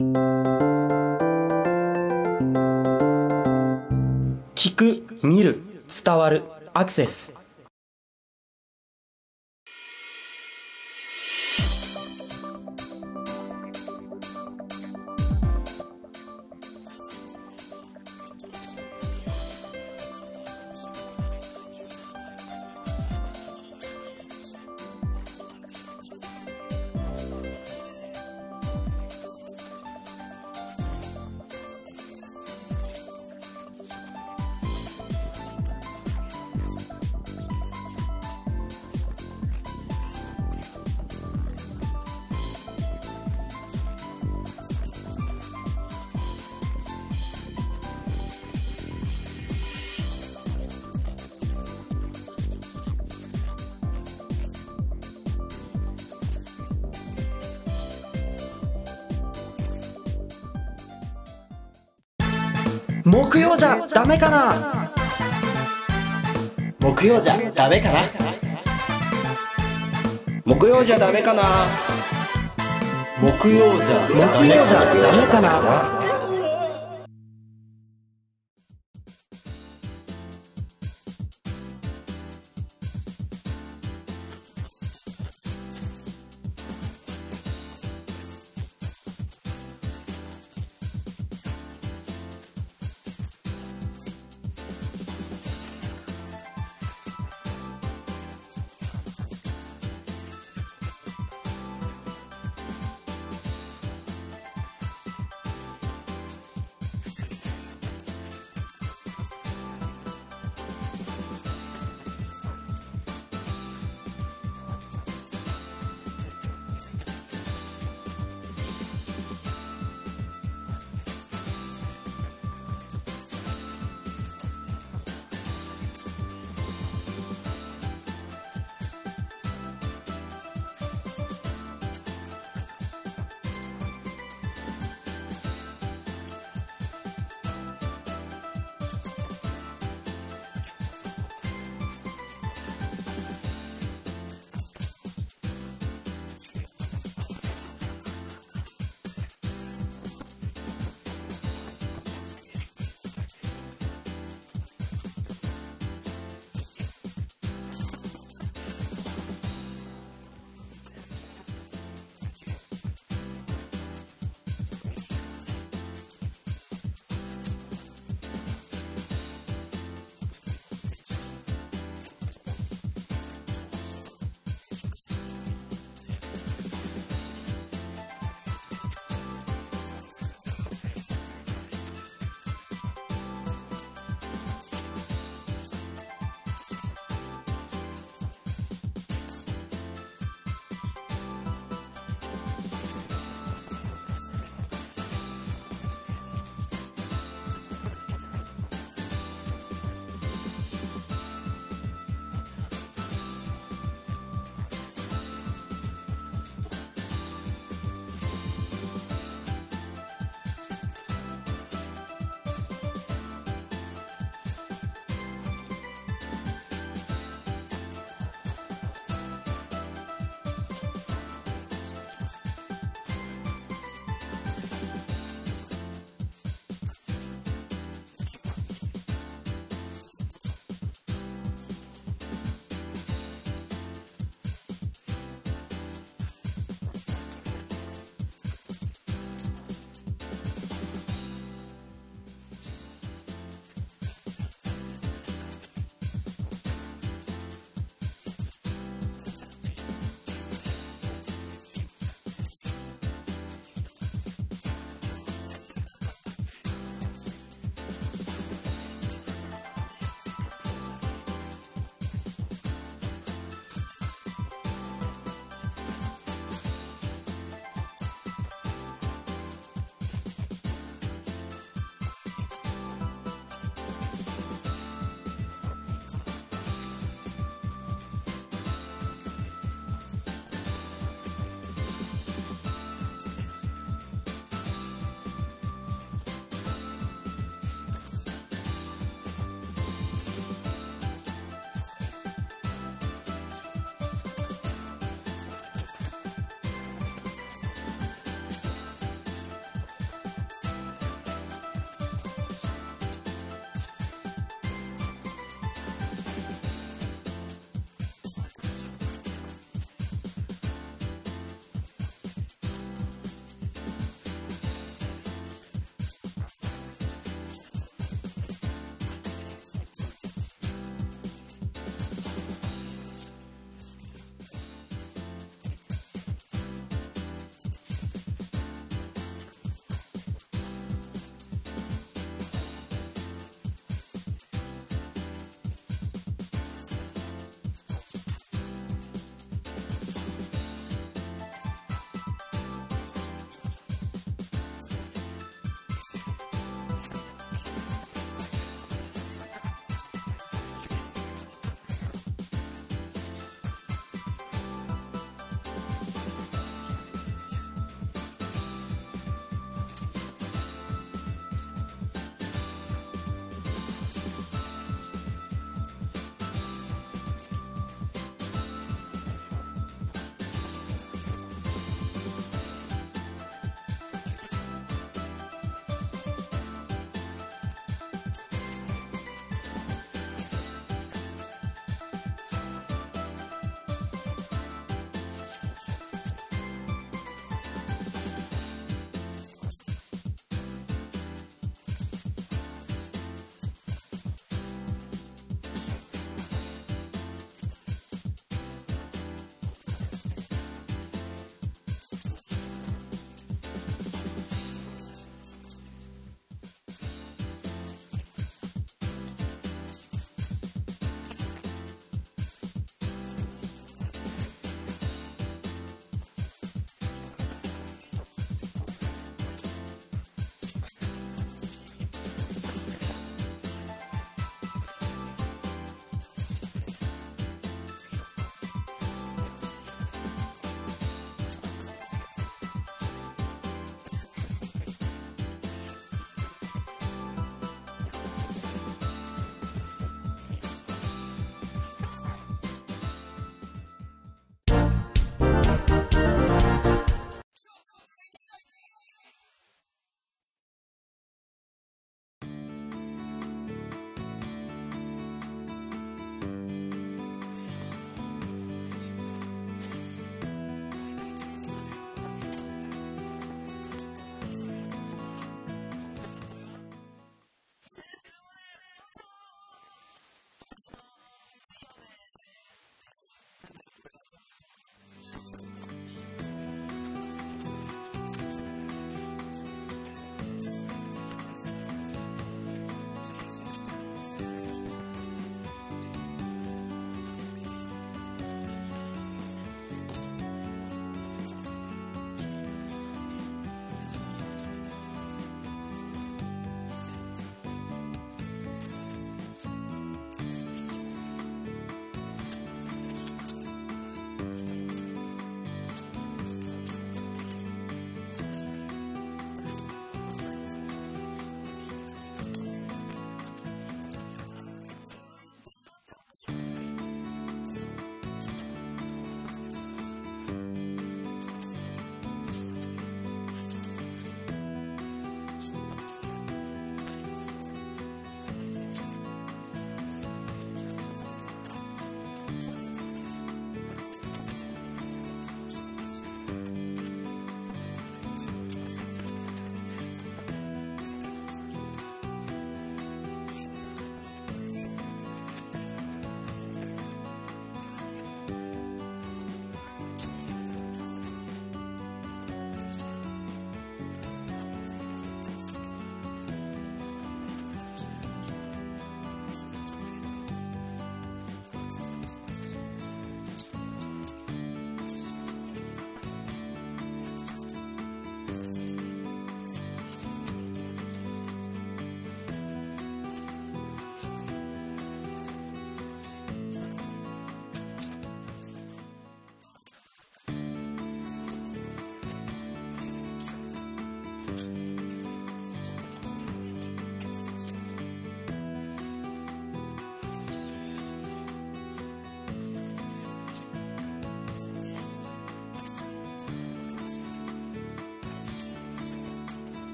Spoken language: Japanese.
聞く見る伝わるアクセス。木曜じゃダメかな？木曜じゃダメかな？木曜じゃダメかな？木曜じゃ木曜じゃダメかな？